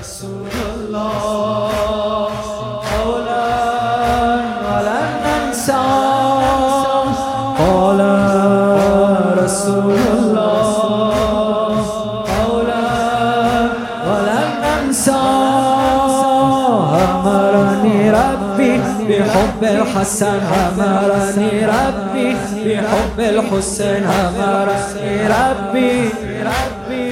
رسول الله. قولا ولن ننسى. قال رسول الله. قولا ولن ننسى. أمرني ربي بحب الحسن. أمرني ربي بحب الحسين أمرني ربي ربي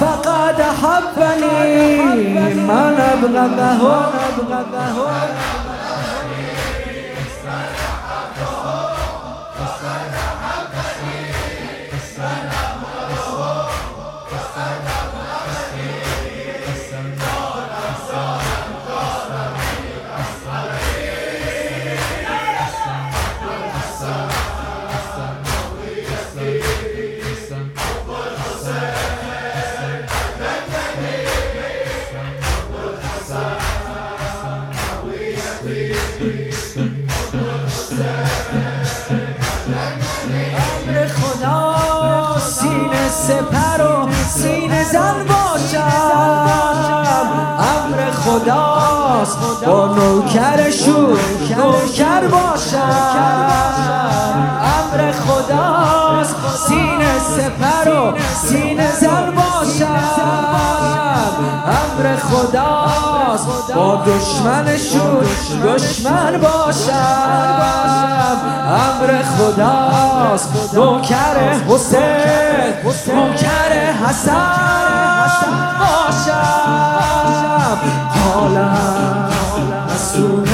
فقد أحبني من أبغضه أبغضه خدا سینه سپر و سینه زن باشم. امر خداست با نوکرشون نوکر باشم. امر خداست سینه سپر و سینه زن باشم. امر خداست با دشمنشون دشمن باشم. امر خداست نوکر حسین نوکر حسن باشم. حالا رسول